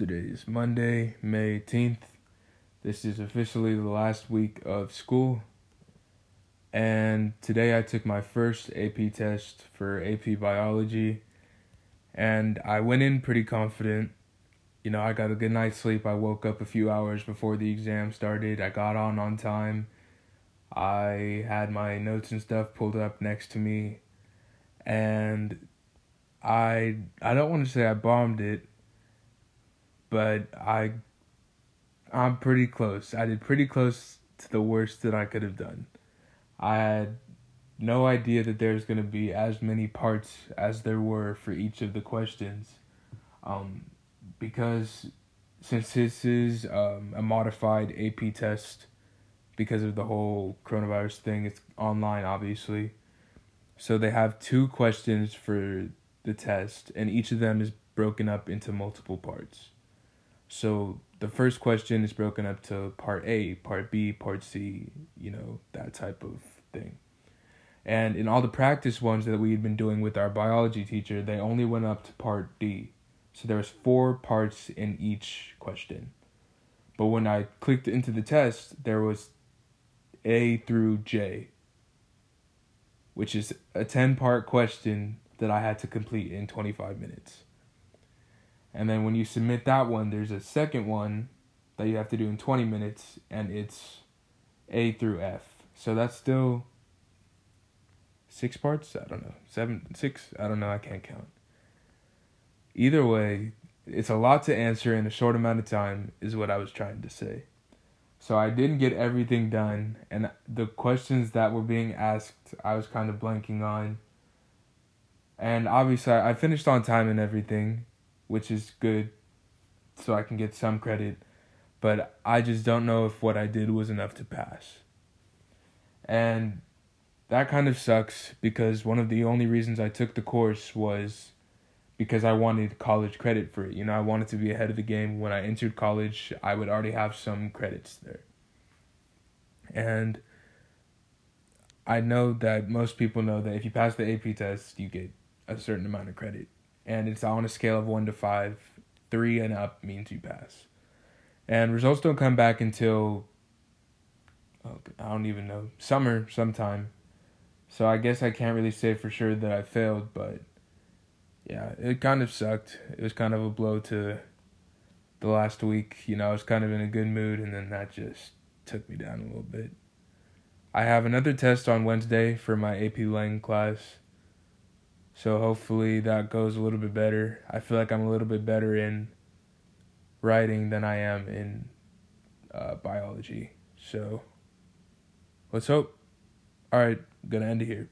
Today is Monday, May 18th. This is officially the last week of school. And today I took my first AP test for AP Biology. And I went in pretty confident. You know, I got a good night's sleep. I woke up a few hours before the exam started. I got on on time. I had my notes and stuff pulled up next to me. And I I don't want to say I bombed it but I I'm pretty close. I did pretty close to the worst that I could have done. I had no idea that there's going to be as many parts as there were for each of the questions. Um, because since this is um, a modified AP test, because of the whole coronavirus thing, it's online, obviously. So they have two questions for the test, and each of them is broken up into multiple parts. So the first question is broken up to part A, part B, part C, you know, that type of thing. And in all the practice ones that we had been doing with our biology teacher, they only went up to part D. So there was four parts in each question. But when I clicked into the test, there was A through J, which is a 10 part question that I had to complete in 25 minutes. And then when you submit that one, there's a second one that you have to do in 20 minutes, and it's A through F. So that's still six parts? I don't know. Seven, six? I don't know. I can't count. Either way, it's a lot to answer in a short amount of time, is what I was trying to say. So I didn't get everything done, and the questions that were being asked, I was kind of blanking on. And obviously, I finished on time and everything, which is good so I can get some credit, but I just don't know if what I did was enough to pass. And that kind of sucks because one of the only reasons I took the course was because I wanted college credit for it. You know, I wanted to be ahead of the game. When I entered college, I would already have some credits there. And I know that most people know that if you pass the AP test, you get a certain amount of credit and it's on a scale of one to five. Three and up means you pass. And results don't come back until oh, I don't even know summer sometime. So I guess I can't really say for sure that I failed, but yeah, it kind of sucked. It was kind of a blow to the last week. You know, I was kind of in a good mood, and then that just took me down a little bit. I have another test on Wednesday for my AP Lang class. So hopefully that goes a little bit better. I feel like I'm a little bit better in writing than I am in uh, biology. So let's hope. All right, gonna end it here.